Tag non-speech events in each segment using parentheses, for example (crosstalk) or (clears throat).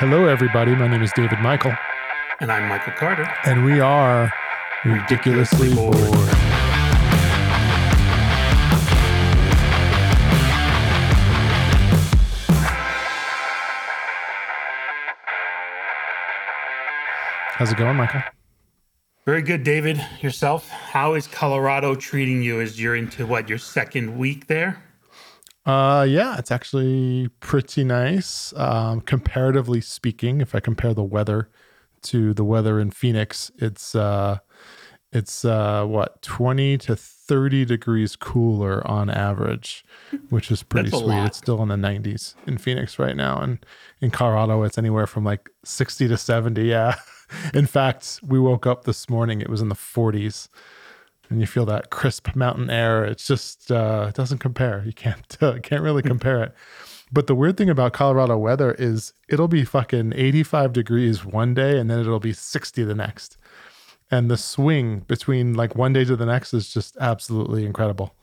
Hello, everybody. My name is David Michael, And I'm Michael Carter. and we are ridiculously bored. How's it going, Michael? Very good, David. Yourself? How is Colorado treating you as you're into what, your second week there? Uh, yeah, it's actually pretty nice. Um, comparatively speaking, if I compare the weather to the weather in Phoenix, it's uh, it's uh, what twenty to thirty degrees cooler on average, which is pretty sweet. lot. It's still in the nineties in Phoenix right now, and in Colorado, it's anywhere from like sixty to seventy. Yeah, (laughs) in fact, we woke up this morning; it was in the forties and you feel that crisp mountain air. It's just uh, it doesn't compare. You can't (laughs) uh, can't really compare it. But the weird thing about Colorado weather is it'll be fucking 85 degrees one day and then it'll be 60 the next. And the swing between like one day to the next is just absolutely incredible.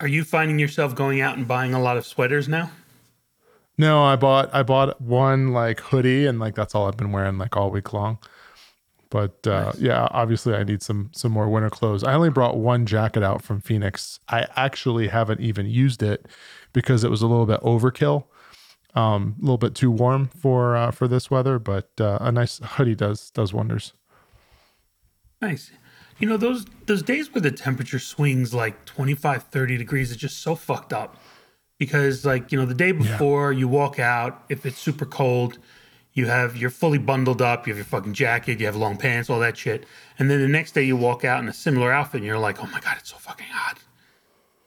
Are you finding yourself going out and buying a lot of sweaters now? No, I bought I bought one like hoodie and like that's all I've been wearing like all week long. But uh, Nice. yeah, obviously I need some some more winter clothes. I only brought one jacket out from Phoenix. I actually haven't even used it because it was a little bit overkill, um, a little bit too warm for uh, for this weather. But uh, a nice hoodie does does wonders. Nice. You know, those those days where the temperature swings like 25, 30 degrees is just so fucked up. Because like, you know, the day before you walk out, if it's super cold, you have you're fully bundled up, you have your fucking jacket, you have long pants, all that shit. And then the next day you walk out in a similar outfit and you're like, "Oh my god, it's so fucking hot."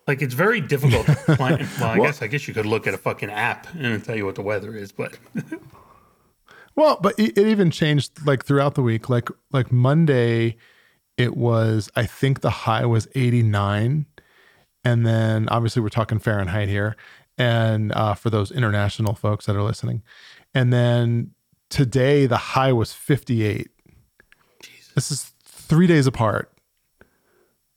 Like it's very difficult to (laughs) plan. Well, I guess I guess you could look at a fucking app and tell you what the weather is, but (laughs) Well, but it, it even changed like throughout the week. Like like Monday, it was I think the high was 89, and then obviously we're talking Fahrenheit here, and uh, for those international folks that are listening, and then today the high was 58. This is three days apart.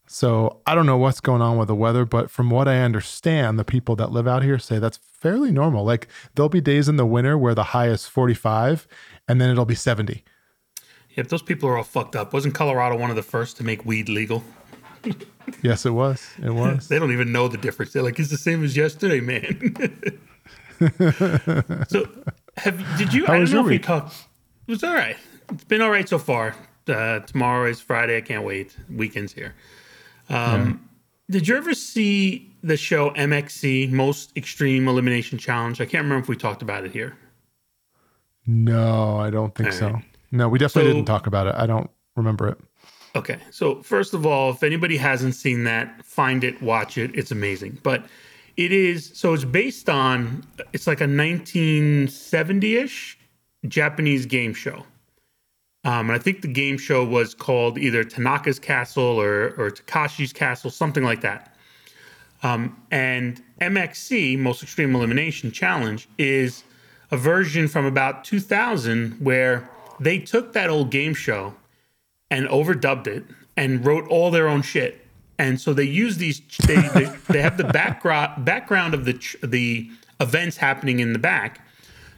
So I don't know what's going on with the weather, but from what I understand, the people that live out here say that's fairly normal. Like there'll be days in the winter where the high is 45 and then it'll be 70. Yep, those people are all fucked up, wasn't Colorado one of the first to make weed legal? (laughs) Yes, it was. It was. They don't even know the difference. They're like, it's the same as yesterday, man. (laughs) so, have did you? How I don't know if we talked. It was all right. It's been all right so far. Uh, tomorrow is Friday. I can't wait. Weekends here. Um, Did you ever see the show MXC Most Extreme Elimination Challenge? I can't remember if we talked about it here. No, I don't think All so. right. No, we definitely So- didn't talk about it. I don't remember it. Okay. So, first of all, if anybody hasn't seen that, find it, watch it. It's amazing. But it is so it's based on it's like a 1970-ish Japanese game show. Um, and I think the game show was called either Tanaka's Castle or or Takeshi's Castle, something like that. Um, and MXC, Most Extreme Elimination Challenge, is a version from about 2000 where they took that old game show and overdubbed it and wrote all their own shit. And so they use these. They they, they have the background background of the the events happening in the back.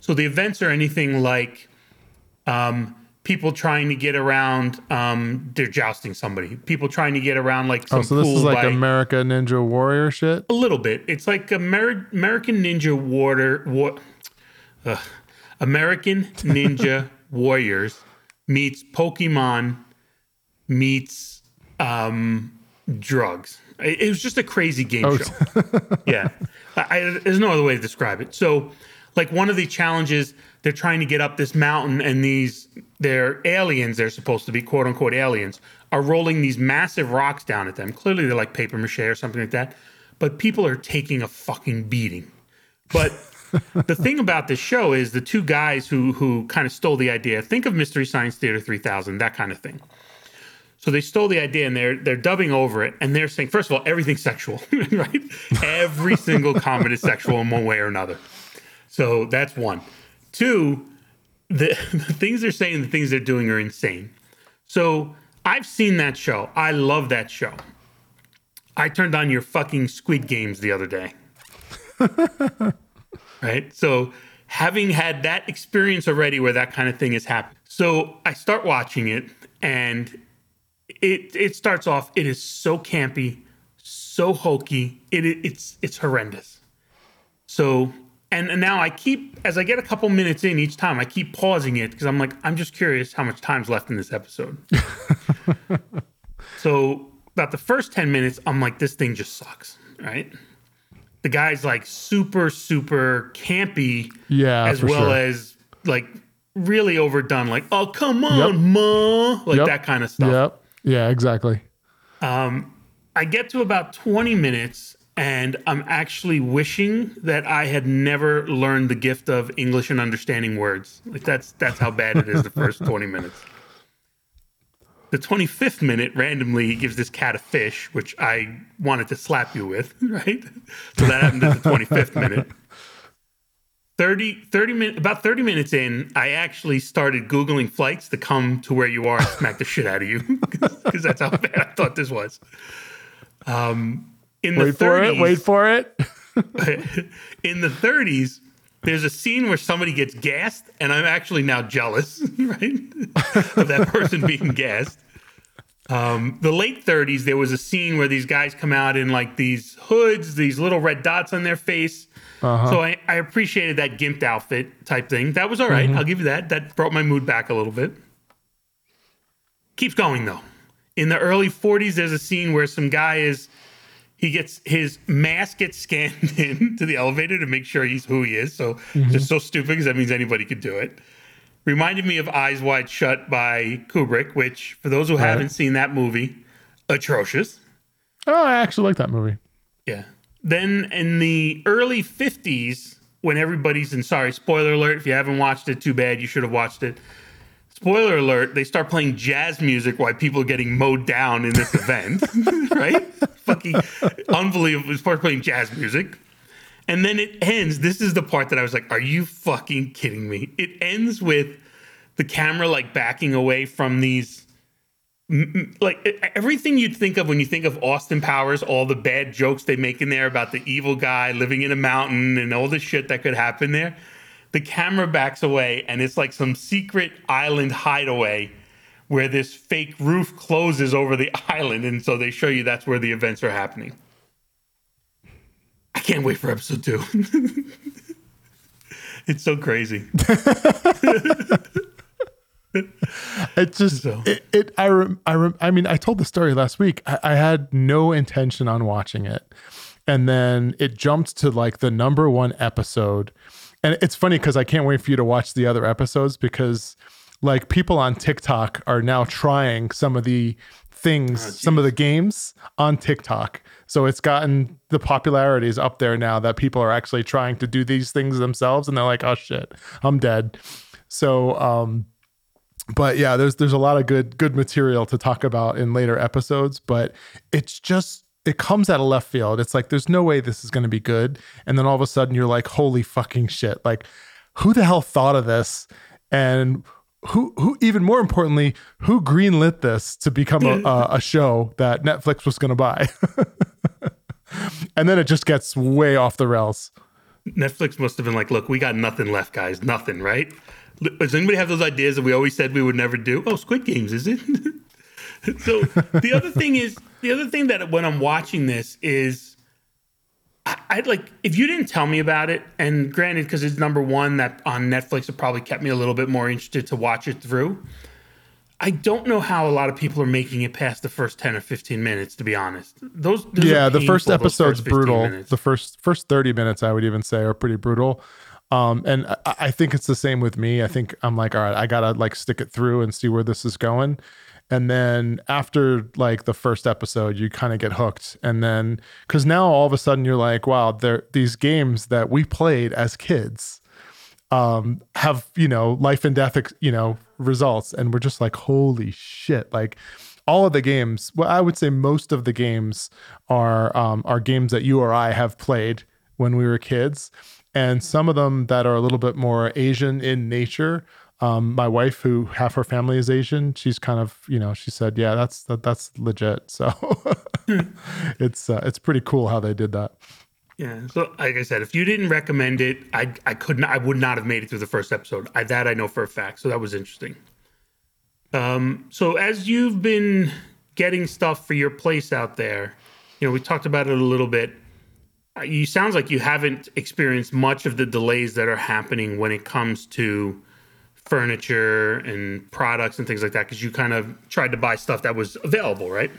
So the events are anything like um, people trying to get around. Um, they're jousting somebody. People trying to get around like some Oh, so this pool is like by, America Ninja Warrior shit. a little bit. It's like Amer- American Ninja Water, wa- ugh. American Ninja (laughs) Warriors meets Pokemon meets um, drugs. It, was just a crazy game Oh, show. (laughs) yeah, I, I, there's no other way to describe it. So, like one of the challenges, they're trying to get up this mountain, and these they're aliens. They're supposed to be quote unquote aliens are rolling these massive rocks down at them. Clearly, they're like paper mache or something like that. But people are taking a fucking beating. But (laughs) the thing about this show is the two guys who who kind of stole the idea. Think of Mystery Science Theater 3000, that kind of thing. So they stole the idea and they're they're dubbing over it and they're saying, first of all, everything's sexual, (laughs) right? Every single comment is sexual in one way or another. So that's one. Two, the, (laughs) the things they're saying, the things they're doing are insane. So I've seen that show. I love that show. I turned on your fucking Squid Games the other day. (laughs) right? So having had that experience already where that kind of thing has happened. So I start watching it and it it starts off it is so campy, so hokey. It, it's it's horrendous. So and, and now I keep as I get a couple minutes in each time, I keep pausing it because I'm like I'm just curious how much time's left in this episode. (laughs) so about the first 10 minutes, I'm like this thing just sucks, right? the guy's like super super campy Yeah, as well sure. as like really overdone like oh come on Yep. ma like Yep. that kind of stuff Yep. Yeah, exactly. Um, i get to about 20 minutes and i'm actually wishing that i had never learned the gift of english and understanding words. Like that's that's how bad it is the first (laughs) 20 minutes. The 25th minute randomly gives this cat a fish which i wanted to slap you with (laughs) right? So that happened at the 25th minute 30 30 minutes about 30 minutes in i actually started googling flights to come to where you are and smack the shit out of you (laughs) because that's how bad i thought this was um in the Wait for it. Wait for it. (laughs) in the 30s there's a scene where somebody gets gassed and i'm actually now jealous (laughs) right of that person being gassed um, the late 30s there was a scene where these guys come out in like these hoods these little red dots on their face. Uh-huh. So I, I appreciated that gimped outfit type thing. That was all right. Mm-hmm. i'll give you that. That brought my mood back a little bit. Keeps going though. In the early 40s there's a scene where some guy is he gets his mask gets scanned (laughs) in to the elevator to make sure he's who he is. So mm-hmm. just so stupid because that means anybody could do it. Reminded me of Eyes Wide Shut by Kubrick, which for those who haven't seen that movie, atrocious. Oh, I actually like that movie. Yeah. Then in the early 50s, when everybody's in sorry, spoiler alert, if you haven't watched it, too bad, you should have watched it. Spoiler alert, they start playing jazz music while people are getting mowed down in this event, (laughs) right? Fucking unbelievable. They start playing jazz music. And then it ends. This is the part that I was like, are you fucking kidding me? It ends with the camera like backing away from these like everything you'd think of when you think of Austin Powers, all the bad jokes they make in there about the evil guy living in a mountain and all the shit that could happen there. The camera backs away and it's like some secret island hideaway where this fake roof closes over the (laughs) island. And so they show you that's where the events are happening. I can't wait for episode two. (laughs) it's so crazy. (laughs) It just So- it, it I rem, I rem, I mean I told the story last week. I, I had no intention on watching it, and then it jumped to like the number one episode, and it's funny because I can't wait for you to watch the other episodes because like people on TikTok are now trying some of the things, some of the games on TikTok. So it's gotten the popularity is up there now that people are actually trying to do these things themselves, and they're like, "Oh shit, I'm dead." So um, but yeah there's there's a lot of good good material to talk about in later episodes but it's just it comes out of left field. It's like there's no way this is going to be good. And then all of a sudden you're like holy fucking shit. Like who the hell thought of this? And who who even more importantly who greenlit this to become a, a, a show that netflix was going to buy (laughs) and then it just gets way off the rails Netflix must have been like, look, we got nothing left, guys. Nothing, right? Does anybody have those ideas that we always said we would never do? Oh, Squid Games, is it? (laughs) so the other thing is, the other thing that when I'm watching this is, I'd like, if you didn't tell me about it, and granted, because it's number one that on Netflix, it probably kept me a little bit more interested to watch it through. I don't know how a lot of people are making it past the first 10 or 15 minutes, to be honest. Those, those yeah the first episode's first brutal minutes. the first first 30 minutes i would even say are pretty brutal um and I, I think it's the same with me i think i'm like all right i gotta like stick it through and see where this is going and then after like the first episode you kind of get hooked. And then because now all of a sudden you're like wow there these games that we played as kids um have you know life and death you know results. And we're just like holy shit. Like all of the games well i would say most of the games are um are games that you or i have played when we were kids. And some of them that are a little bit more asian in nature um my wife who half her family is asian she's kind of you know she said yeah that's that, that's legit (laughs) so it's uh, it's pretty cool how they did that Yeah. So, like I said, if you didn't recommend it, I I couldn't. I would not have made it through the first episode. I, that I know for a fact. So that was interesting. Um. So as you've been getting stuff for your place out there, you know, we talked about it a little bit. Uh, You sounds like you haven't experienced much of the delays that are happening when it comes to furniture and products and things like that because you kind of tried to buy stuff that was available, right?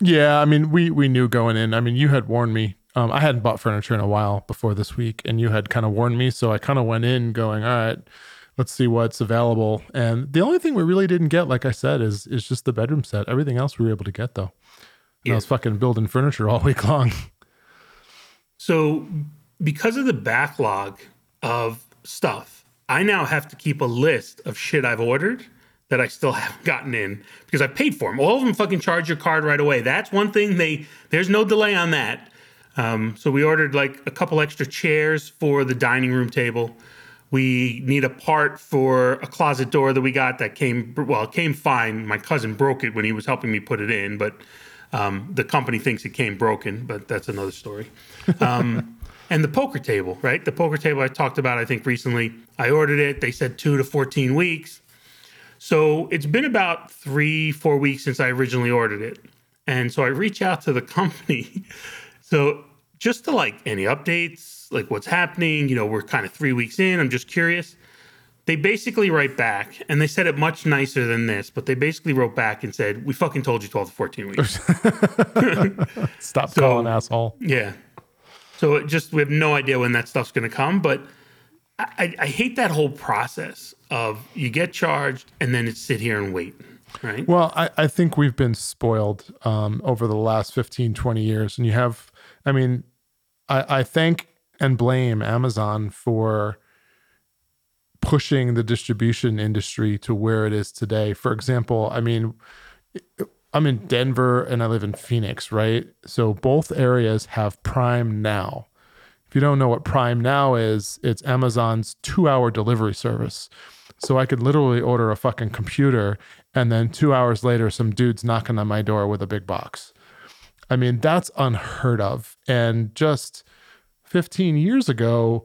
Yeah, I mean, we we knew going in. I mean, you had warned me. Um, I hadn't bought furniture in a while before this week, and you had kind of warned me. So I kind of went in going, all right, let's see what's available. And the only thing we really didn't get, like I said, is is just the bedroom set. Everything else we were able to get though. And I was fucking building furniture all (laughs) week long. So, because of the backlog of stuff, I now have to keep a list of shit I've ordered that I still (laughs) haven't gotten in because I paid for them. All of them fucking charge your card right away. That's one thing they there's no delay on that. Um, so we ordered like a couple extra chairs for the dining room table. We need a part for a closet door that we got that came well, it came fine. My cousin broke it when he was helping me put it in, but um, the company thinks it came broken, but that's another story. Um, (laughs) and the poker table, right? The poker table I talked about, I think recently. I ordered it. They said two to 14 weeks. So it's been about three, four weeks since I originally ordered it. And so I reach out to the (laughs) company. so just to like any updates, like what's happening, you know, we're kind of three weeks in. I'm just curious. They basically write back, and they said it much nicer than this, but they basically wrote back and said, We fucking told you 12 to 14 weeks. (laughs) Stop calling asshole. Yeah. So it just we have no idea when that stuff's going to come, but I, I, I hate that whole process of you get charged and then it's sit here and wait, right? Well, I, I think we've been spoiled um, over the last 15, 20 years. And you have, I mean, I, I thank and blame Amazon for pushing the distribution industry to where it is today. For example, I mean, I'm in Denver and I live in Phoenix, right? So both areas have Prime Now. If you don't know what Prime Now is, it's Amazon's two hour delivery service. So I could literally order a fucking computer and then two hours later, some dude's knocking on my door with a big box. I mean, that's unheard of. And just 15 years ago,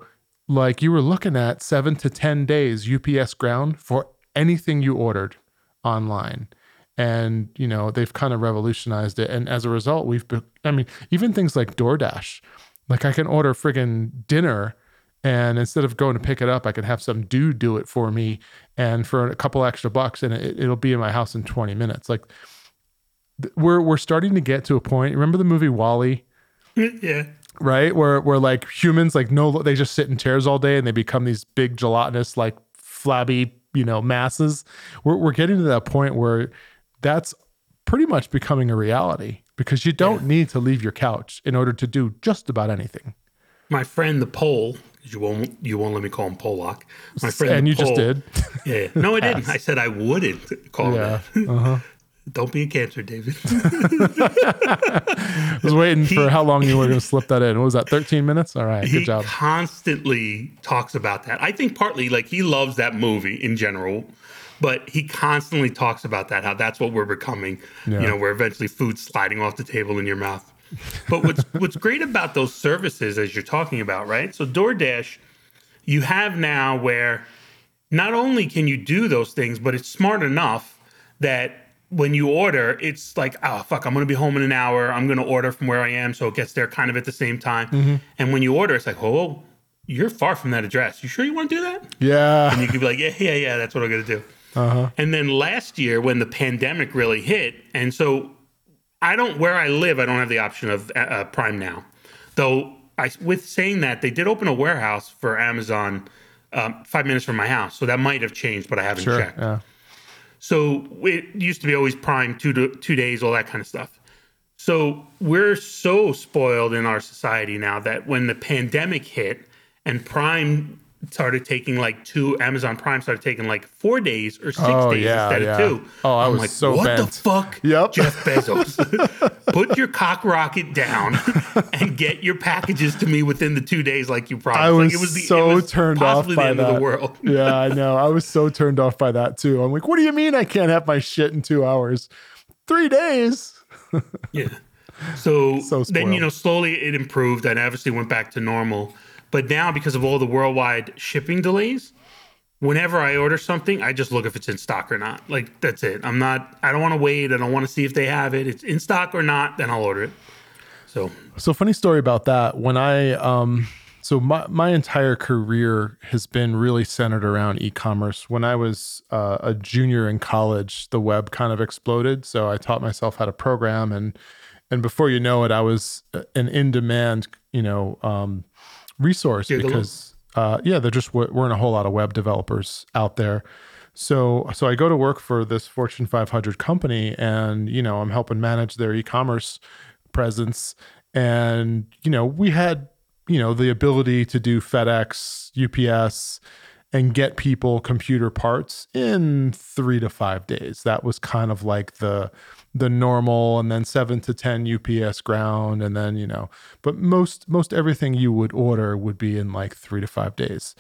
like you were looking at seven to 10 days UPS ground for anything you ordered online. And, you know, they've kind of revolutionized it. And as a result, we've, be- I mean, even things like DoorDash, like I can order friggin' dinner and instead of going to pick it up, I can have some dude do it for me and for a couple extra bucks and it, it'll be in my house in 20 minutes. Like we're, we're starting to get to a point. Remember the movie WALL-E? (laughs) yeah. Right? Where where like humans like no they just sit in chairs all day and they become these big gelatinous like flabby you know masses. We're we're getting to that point where that's pretty much becoming a reality because you don't need to leave your couch in order to do just about anything. My friend the pole, you won't you won't let me call him Pollock. My friend and you just did. Yeah, (laughs) yeah. No, I didn't. (laughs) I said I wouldn't call yeah. him that. Uh-huh. Don't be a cancer, David. (laughs) I was waiting for how long you were going to slip that in. What was that? 13 minutes? All right. Good he job. constantly talks about that. I think partly like he loves that movie in general, but he constantly talks about that how that's what we're becoming. Yeah. You know, where eventually food's sliding off the table in your mouth. But what's (laughs) what's great about those services as you're talking about, right? So DoorDash, you have now where not only can you do those things, but it's smart enough that when you order, it's like, oh fuck, I'm gonna be home in an hour. I'm gonna order from where I am, so it gets there kind of at the same time. And when you order, it's like, oh, you're far from that address. You sure you want to do that? Yeah. And you could be like, yeah, yeah, yeah, that's what I'm gonna do. Uh-huh. And then last year, when the pandemic really hit, and so I don't where I live, I don't have the option of uh, uh, Prime now. Though I, with saying that, they did open a warehouse for Amazon um, five minutes from my house, so that might have changed, but I haven't Sure. checked. Yeah. So it used to be always Prime two to, two days, all that kind of stuff. So we're so spoiled in our society now that when the pandemic hit and Prime started taking like two, Amazon Prime started taking like four days or six Oh, days yeah, instead yeah. of two. Oh, I I'm was like, so what the fuck, Yep. Jeff Bezos? (laughs) Put your cock rocket down (laughs) and get your packages to me within the two days, like you promised. I was, like it was the, so it was turned off by the end that. of the world. (laughs) yeah, I know. I was so turned off by that too. I'm like, what do you mean I can't have my shit in two hours? Three days. Yeah. So, So then, you know, slowly it improved and obviously went back to normal. But now, because of all the worldwide shipping delays, whenever I order something, I just look if it's in stock or not. Like, that's it. I'm not, I don't want to wait. I don't want to see if they have it. It's in stock or not, then I'll order it. So, So funny story about that. When I um so my my entire career has been really centered around e-commerce. When I was uh, a junior in college, the web kind of exploded. So I taught myself how to program and and before you know it, I was an in-demand, you know, um, resource Gigolo. because uh, yeah, there just weren't a whole lot of web developers out there. So so I go to work for this Fortune 500 company, and you know I'm helping manage their e-commerce presence, and you know we had you know the ability to do FedEx, UPS, and get people computer parts in three to five days. That was kind of like the the normal, and then seven to ten UPS ground, and then you know, but most most everything you would order would be in like three to five days.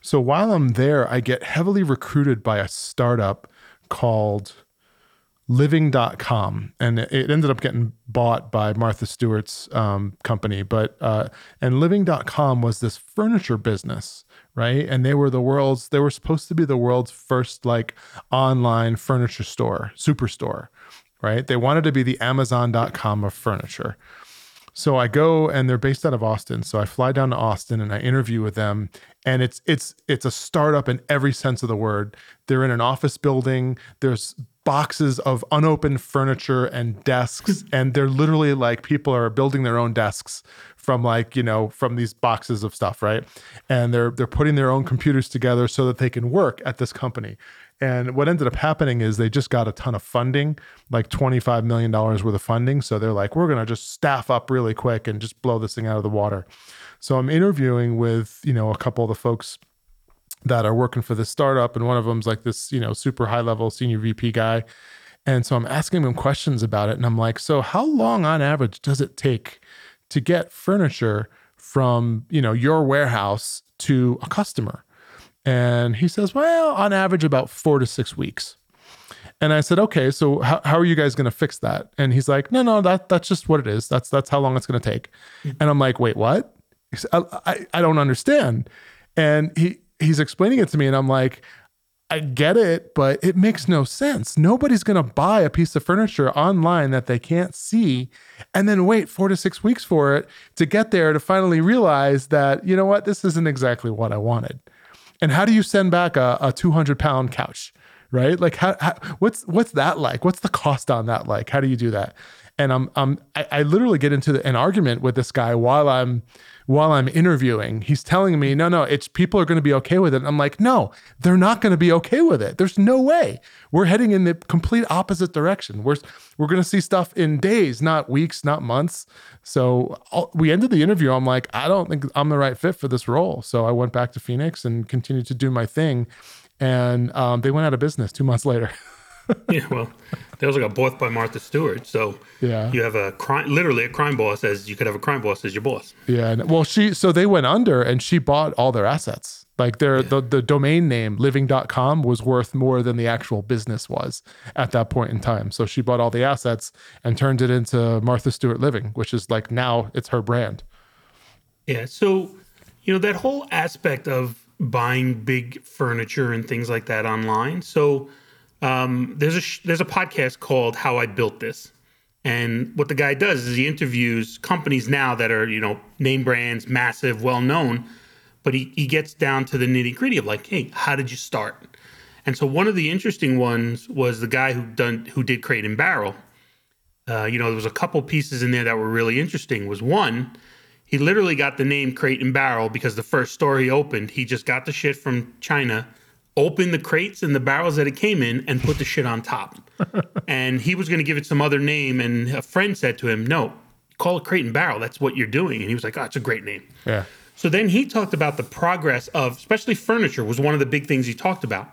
So while I'm there, I get heavily recruited by a startup called living.com and it ended up getting bought by martha stewart's um, company but uh, and living.com was this furniture business right and they were the world's they were supposed to be the world's first like online furniture store superstore right they wanted to be the amazon.com of furniture so I go and they're based out of Austin. So I fly down to Austin and I interview with them. And it's it's it's a startup in every sense of the word. They're in an office building. There's boxes of unopened furniture and desks. (laughs) and they're literally like people are building their own desks from like, you know, from these boxes of stuff, right? And they're they're putting their own computers together so that they can work at this company. And what ended up happening is they just got a ton of funding, like $25 million worth of funding. So they're like, we're going to just staff up really quick and just blow this thing out of the water. So I'm interviewing with, you know, a couple of the folks that are working for this startup. And one of them's like this, you know, super high level senior VP guy. And so I'm asking him questions about it. And I'm like, so how long on average does it take to get furniture from, you know, your warehouse to a customer? And he says, well, on average, about four to six weeks. And I said, okay, so how, how are you guys going to fix that? And he's like, no, no, that that's just what it is. That's that's how long it's going to take. Mm-hmm. And I'm like, wait, what? Said, I, I, I don't understand. And he he's explaining it to me, and I'm like, I get it, but it makes no sense. Nobody's going to buy a piece of furniture online that they can't see and then wait four to six weeks for it to get there to finally realize that, you know what, this isn't exactly what I wanted. And how do you send back a, a 200 pound couch? Right? Like, how, how, what's what's that like? What's the cost on that like? How do you do that? And I'm I'm I, I literally get into the, an argument with this guy while I'm while I'm interviewing. He's telling me, no, no, it's people are going to be okay with it. And I'm like, no, they're not going to be okay with it. There's no way. We're heading in the complete opposite direction. We're we're going to see stuff in days, not weeks, not months. So we ended the interview. I'm like, I don't think I'm the right fit for this role. So I went back to Phoenix and continued to do my thing. And um, they went out of business two months (laughs) later. (laughs) yeah, well, they also got bought by Martha Stewart. So Yeah. you have a crime, literally a crime boss as you could have a crime boss as your boss. Yeah. and- Well, she so they went under and she bought all their assets. Like their the, the domain name living.com was worth more than the actual business was at that point in time. So she bought all the assets and turned it into Martha Stewart Living, which is like now it's her brand. Yeah. So, you know, that whole aspect of buying big furniture and things like that online. So, um, there's a sh- there's a podcast called How I Built This, and what the guy does is he interviews companies now that are you know name brands, massive, well known, but he he gets down to the nitty gritty of like, hey, how did you start? And so one of the interesting ones was the guy who done who did Crate and Barrel. Uh, you know, there was a couple pieces in there that were really interesting. Was one, he literally got the name Crate and Barrel because the first store he opened, he just got the shit from China, opened the crates and the barrels that it came in, and put the shit on top. (laughs) and he was going to give it some other name, and a friend said to him, "No, call it Crate and Barrel. That's what you're doing." And he was like, "Oh, it's a great name." Yeah. So then he talked about the progress of, especially furniture, was one of the big things he talked about.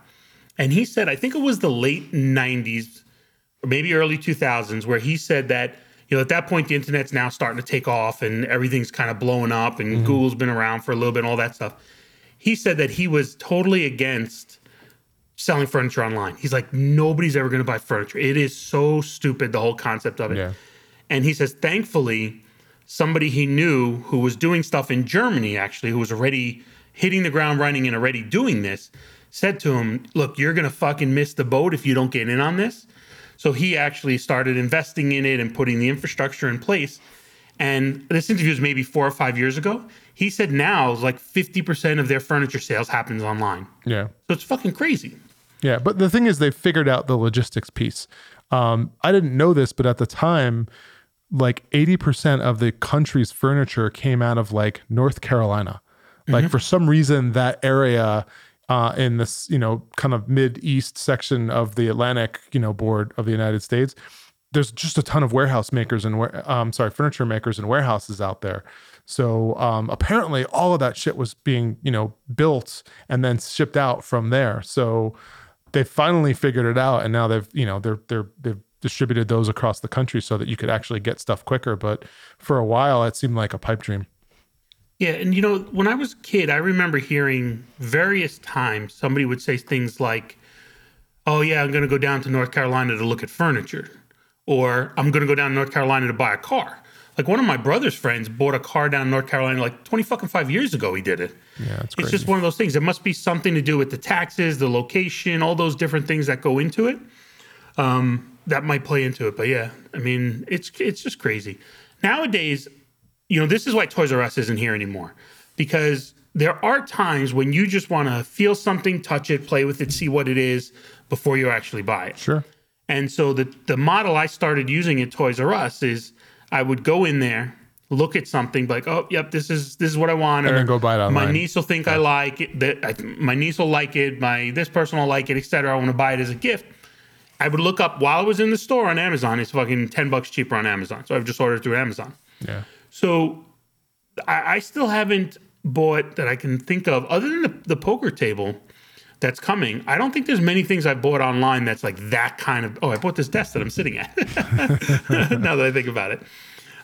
And he said, I think it was the late 90s or maybe early 2000s, where he said that, you know, at that point, the internet's now starting to take off and everything's kind of blowing up and mm-hmm. Google's been around for a little bit and all that stuff. He said that he was totally against selling furniture online. He's like, nobody's ever going to buy furniture. It is so stupid, the whole concept of it. Yeah. And he says, thankfully, somebody he knew who was doing stuff in Germany, actually, who was already hitting the ground running and already doing this, said to him, Look, you're going to fucking miss the boat if you don't get in on this. So he actually started investing in it and putting the infrastructure in place. And this interview is maybe four or five years ago. He said now like 50% of their furniture sales happens online. Yeah. So it's fucking crazy. Yeah. But the thing is, they figured out the logistics piece. Um, I didn't know this, but at the time, like 80% of the country's furniture came out of like North Carolina. Like for some reason, that area uh, in this, you know, kind of mid east section of the Atlantic, you know, board of the United States, there's just a ton of warehouse makers and um, sorry, furniture makers and warehouses out there. So um, apparently, all of that shit was being, you know, built and then shipped out from there. So they finally figured it out, and now they've, you know, they're they're they've distributed those across the country so that you could actually get stuff quicker. But for a while, it seemed like a pipe dream. Yeah, and you know, when I was a kid, I remember hearing various times somebody would say things like, "Oh yeah, I'm going to go down to North Carolina to look at furniture," or "I'm going to go down to North Carolina to buy a car." Like one of my brother's friends bought a car down in North Carolina like 20 fucking 5 years ago he did it. Yeah, it's It's crazy. just one of those things. It must be something to do with the taxes, the location, all those different things that go into it. Um, that might play into it, but yeah, I mean, it's it's just crazy. Nowadays, you know, this is why Toys R Us isn't here anymore because there are times when you just want to feel something, touch it, play with it, see what it is before you actually buy it. sure. And so the the model I started using at Toys R Us is I would go in there, look at something, be like, oh, yep, this is this is what I want, And then go buy it online. My niece will think I like it. That I, my niece will like it. My this person will like it, etc. I want to buy it as a gift. I would look up while I was in the store on Amazon. It's fucking ten bucks cheaper on Amazon, so I've just ordered through Amazon. Yeah. So I, I still haven't bought that I can think of, other than the, the poker table that's coming. I don't think there's many things I bought online that's like that kind of. Oh, I bought this desk that I'm sitting at. (laughs) now that I think about it.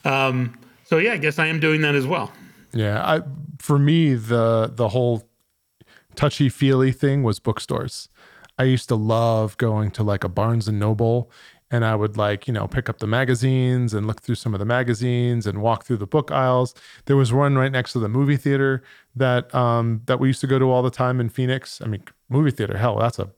Um, so yeah, I guess I am doing that as well. Yeah, I for me the the whole touchy feely thing was bookstores. I used to love going to like a Barnes and Noble and I would like, you know, pick up the magazines and look through some of the magazines and walk through the book aisles. There was one right next to the movie theater that um that we used to go to all the time in Phoenix. I mean, movie theater, hell, that's a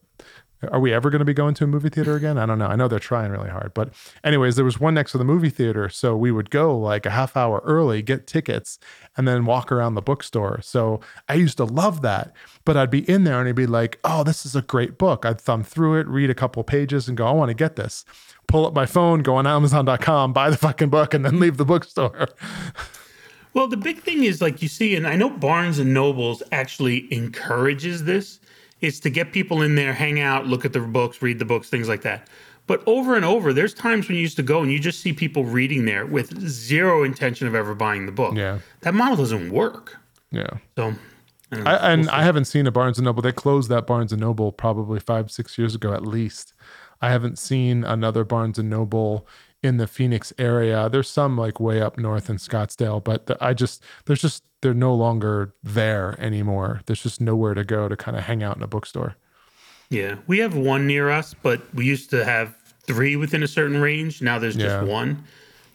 are we ever going to be going to a movie theater again? I don't know. I know they're trying really hard. But, anyways, there was one next to the movie theater. So we would go like a half hour early, get tickets, and then walk around the bookstore. So I used to love that. But I'd be in there and I'd be like, oh, this is a great book. I'd thumb through it, read a couple pages, and go, I want to get this. Pull up my phone, go on Amazon.com, buy the fucking book, and then leave the bookstore. (laughs) Well, the big thing is like you see, and I know Barnes and Nobles actually encourages this. It's to get people in there, hang out, look at the books, read the books, things like that. But over and over, there's times when you used to go and you just see people reading there with zero intention of ever buying the book. Yeah. That model doesn't work. Yeah. So, I know. I, and I haven't seen a Barnes and Noble. They closed that Barnes and Noble probably five, six years ago at least. I haven't seen another Barnes and Noble in the Phoenix area. There's some like way up north in Scottsdale, but the, I just there's just they're no longer there anymore. There's just nowhere to go to kind of hang out in a bookstore. yeah, we have one near us, but we used to have three within a certain range. Now there's just Yeah. one.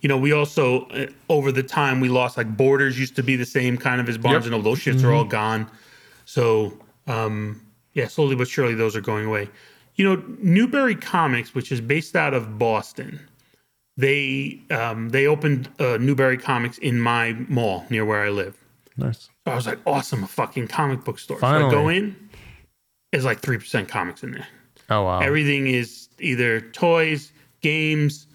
You know, we also uh, over the time we lost like Borders used to be the same kind of as Barnes Yep. and Noble. Those shits are all gone. So um, yeah, slowly but surely those are going away. You know, Newbury Comics, which is based out of Boston, they um, they opened uh, Newbury Comics in my mall near where I live. Nice. So I was like, awesome, a fucking comic book store. So I go in, there's like three percent comics in there. Oh wow. Everything is either toys, games.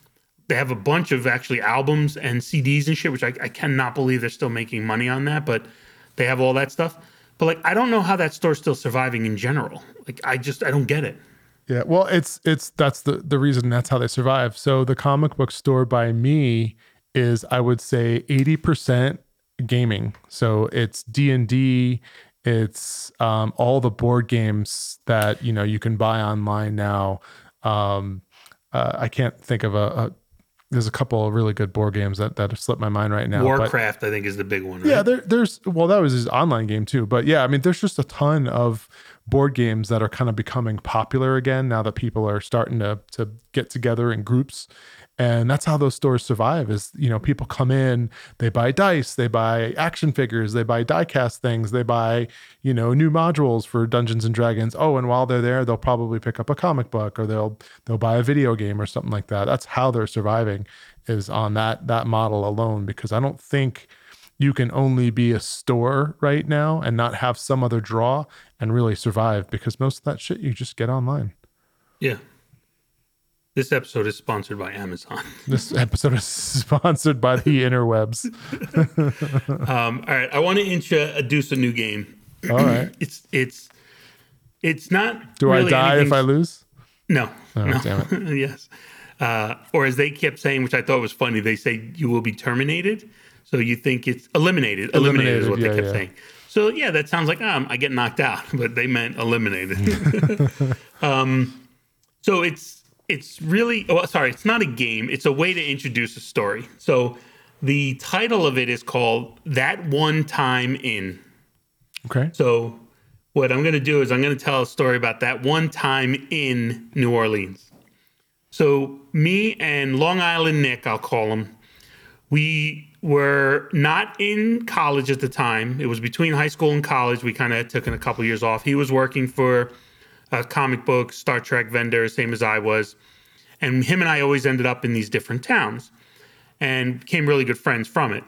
They have a bunch of actually albums and CDs and shit, which I, I cannot believe they're still making money on that, but they have all that stuff. But like, I don't know how that store's still surviving in general. Like, I just, I don't get it. Yeah, well, it's it's that's the the reason that's how they survive. So the comic book store by me is I would say 80% gaming. So it's D&D, it's um all the board games that, you know, you can buy online now. Um uh, I can't think of a, a there's a couple of really good board games that that have slipped my mind right now. but- Warcraft, I think, is the big one. Right? yeah, there, there's well, that was his online game too. But yeah, I mean, there's just a ton of board games that are kind of becoming popular again now that people are starting to to get together in groups. And that's how those stores survive is you know people come in they buy dice they buy action figures they buy diecast things they buy you know new modules for dungeons and dragons. Oh and while they're there they'll probably pick up a comic book or they'll they'll buy a video game or something like that. That's how they're surviving is on that that model alone because i don't think you can only be a store right now and not have some other draw and really survive because most of that shit you just get online yeah this episode is sponsored by Amazon. (laughs) this episode is (laughs) sponsored by the interwebs. (laughs) um, all right, I want to introduce a new game. All right, (clears throat) it's it's it's not. Do really I die anything... if I lose? No. Oh, no. Damn it. yes. Uh, or as they kept saying, which I thought was funny, they say you will be terminated. So you think it's eliminated. Eliminated, eliminated is what yeah, they kept yeah. saying. So yeah, that sounds like um, I get knocked out, (laughs) but they meant eliminated. (laughs) um, so it's it's really oh, sorry, it's not a game. It's a way to introduce a story. So the title of it is called That One Time In. Okay. So what I'm going to do is I'm going to tell a story about that one time in New Orleans. So me and Long Island Nick, I'll call him, we were not in college at the time. It was between high school and college. We kind of took in a couple years off. He was working for a comic book Star Trek vendor, same as I was. And him and I always ended up in these different towns and became really good friends from it.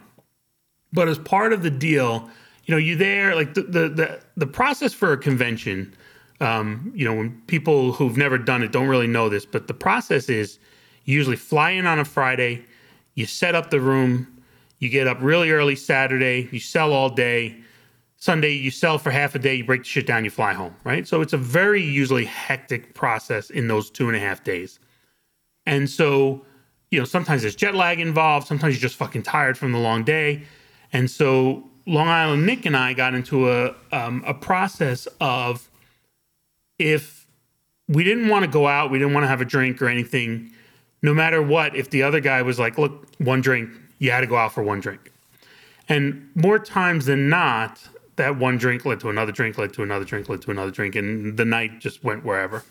But as part of the deal, you know, you there, like the the the, the process for a convention, um, you know, when people who've never done it don't really know this, but the process is you usually fly in on a Friday, you set up the room, you get up really early Saturday, you sell all day, Sunday, you sell for half a day, you break the shit down, you fly home, right? So it's a very usually hectic process in those two and a half days. And so, you know, sometimes there's jet lag involved, sometimes you're just fucking tired from the long day. And so Long Island Nick and I got into a um, a process of if we didn't want to go out, we didn't want to have a drink or anything, no matter what, if the other guy was like, look, one drink, you had to go out for one drink. And more times than not, that one drink led to another drink, led to another drink, led to another drink, and the night just went wherever.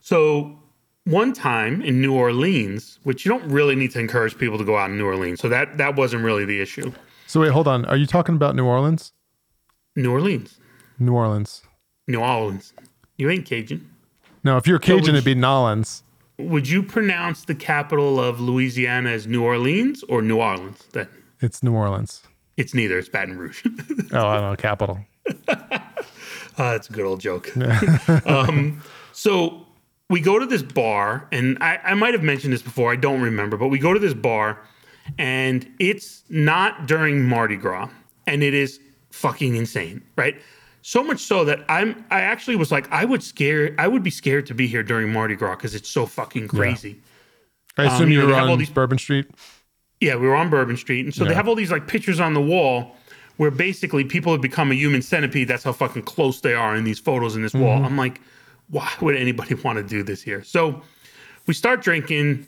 So one time in New Orleans, which you don't really need to encourage people to go out in New Orleans, so that that wasn't really the issue. So wait, hold on. Are you talking about New Orleans? New Orleans. New Orleans. New Orleans. You ain't Cajun. No, if you're Cajun, so it'd be Nolans. Would you pronounce the capital of Louisiana as New Orleans or New Orleans? Then it's New Orleans. It's neither. It's Baton Rouge. (laughs) oh, I don't know. Capital. uh, (laughs) that's a good old joke. (laughs) um, so we go to this bar, and I, I might have mentioned this before. I don't remember, but we go to this bar, and it's not during Mardi Gras, and it is fucking insane, right? So much so that I'm I actually was like I would scare I would be scared to be here during Mardi Gras because it's so fucking crazy. Yeah. I assume um, you, were on these, Bourbon Street. Yeah, we were on Bourbon Street, and so yeah. they have all these like pictures on the wall where basically people have become a human centipede. That's how fucking close they are in these photos in this mm-hmm. wall. I'm like, why would anybody (laughs) want to do this here? So we start drinking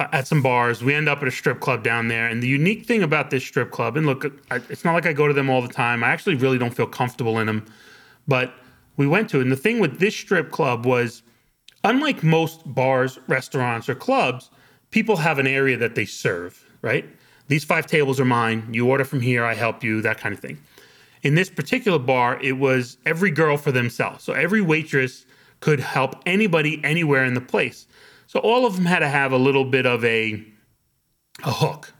Uh, at some bars. We end up at a strip club down there. And the unique thing about this strip club, and look, I, it's not like I go to them all the time. I actually really don't feel comfortable in them, but we went to it. And the thing with this strip club was, unlike most bars, restaurants, or clubs people have an area that they serve, right? These five tables are mine. You order from here, I help you, that kind of thing. In this particular bar, it was every girl for themselves. So every waitress could help anybody anywhere in the place. So all of them had to have a little bit of a a hook,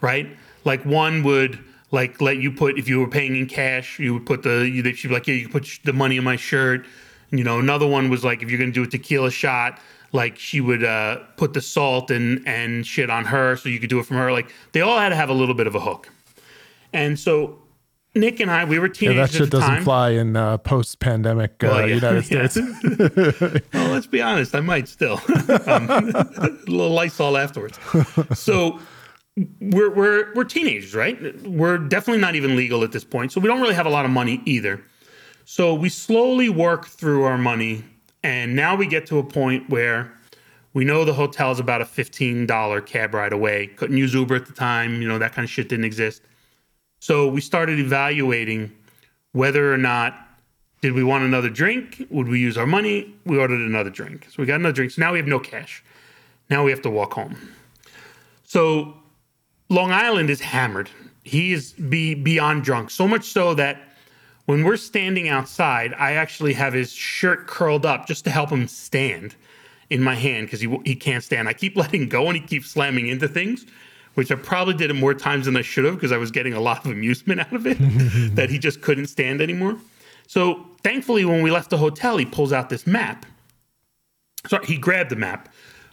right? Like one would like let you put if you were paying in cash, you would put the she'd be like, yeah, you put the money in my shirt. You know, another one was like if you're gonna do a tequila shot, like she would uh, put the salt and and shit on her so you could do it from her like they all had to have a little bit of a hook and so Nick and I, we were teenagers. Yeah, that shit doesn't time. fly in uh, post-pandemic uh, well, yeah, United (laughs) yeah. States. (laughs) well, let's be honest, I might still. (laughs) um, a little Lysol afterwards. So we're we're we're teenagers, right? We're definitely not even legal at this point, so we don't really have a lot of money either. So we slowly work through our money and now we get to a point where we know the hotel is about a $15 cab ride away. Couldn't use Uber at the time, you know, that kind of shit didn't exist. So we started evaluating whether or not Did we want another drink? Would we use our money? We ordered another drink. So we got another drink. So now we have no cash. Now we have to walk home. So Long Island is hammered. He is be, beyond drunk. So much so that when we're standing outside, I actually have his shirt curled up just to help him stand in my hand because he, he can't stand. I keep (laughs) letting go and he keeps slamming into things, which I probably did it more times than I should have because I was getting a lot of amusement (laughs) out of it (laughs) that he just couldn't stand anymore. So thankfully, when we left the hotel, he pulls out this map. Sorry, he grabbed the map.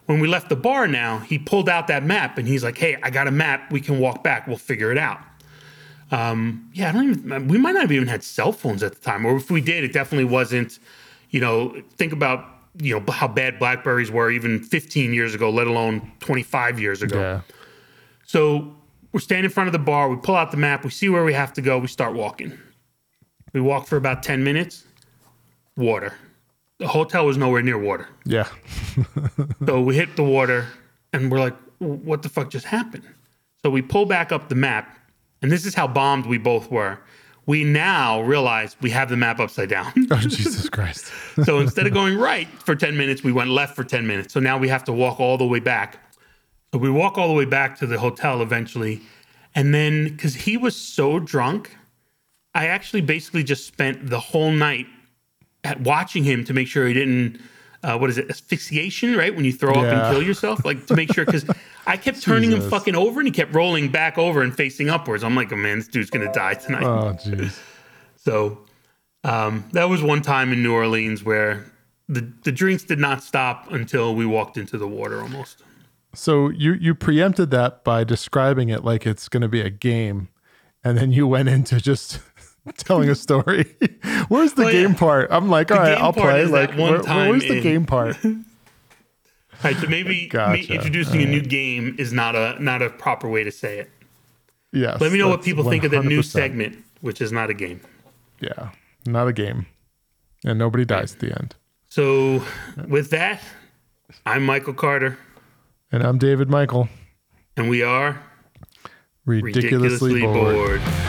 When we left the bar now, he pulled out that map and he's like, hey, I got a map. We can walk back. We'll figure it out. Um, yeah, I don't even, we might not have even had cell phones at the time. Or if we did, it definitely wasn't, you know, think about, you know, how bad Blackberries were even 15 years ago, let alone 25 years ago. Yeah. So we're standing in front of the bar. We pull out the map. We see where we have to go. We start walking. We walk for about 10 minutes. Water. The hotel was nowhere near water. Yeah. (laughs) So we hit the water and we're like, what the fuck just happened? So we pull back up the map, and this is how bombed we both were. We now realize we have the map upside down. (laughs) Oh, Jesus Christ. so instead of going right for 10 minutes, we went left for 10 minutes. So now we have to walk all the way back. So we walk all the way back to the hotel eventually. And then, because he was so drunk, I actually basically just spent the whole night at watching him to make sure he didn't uh, what is it asphyxiation right? When you throw up and kill yourself like to make sure because i kept (laughs) turning him fucking over and he kept rolling back over and facing upwards. I'm like oh man this dude's gonna die tonight. Oh, jeez. so um, that was one time in new orleans where the, the drinks did not stop until we walked into the water almost So you you preempted that by describing it like it's going to be a game, and then you went into just (laughs) telling a story. (laughs) Where's the Oh, game yeah. part? I'm like, all right, game I'll play. Like, one where- time where's the game part? (laughs) right so maybe me Gotcha. introducing a new game is not a not a proper way to say it Yes. let me know what that's people think of the new segment which is not a game Yeah, not a game, and nobody dies at the end. so with that i'm michael carter And I'm David Michael, and we are ridiculously, ridiculously bored. bored.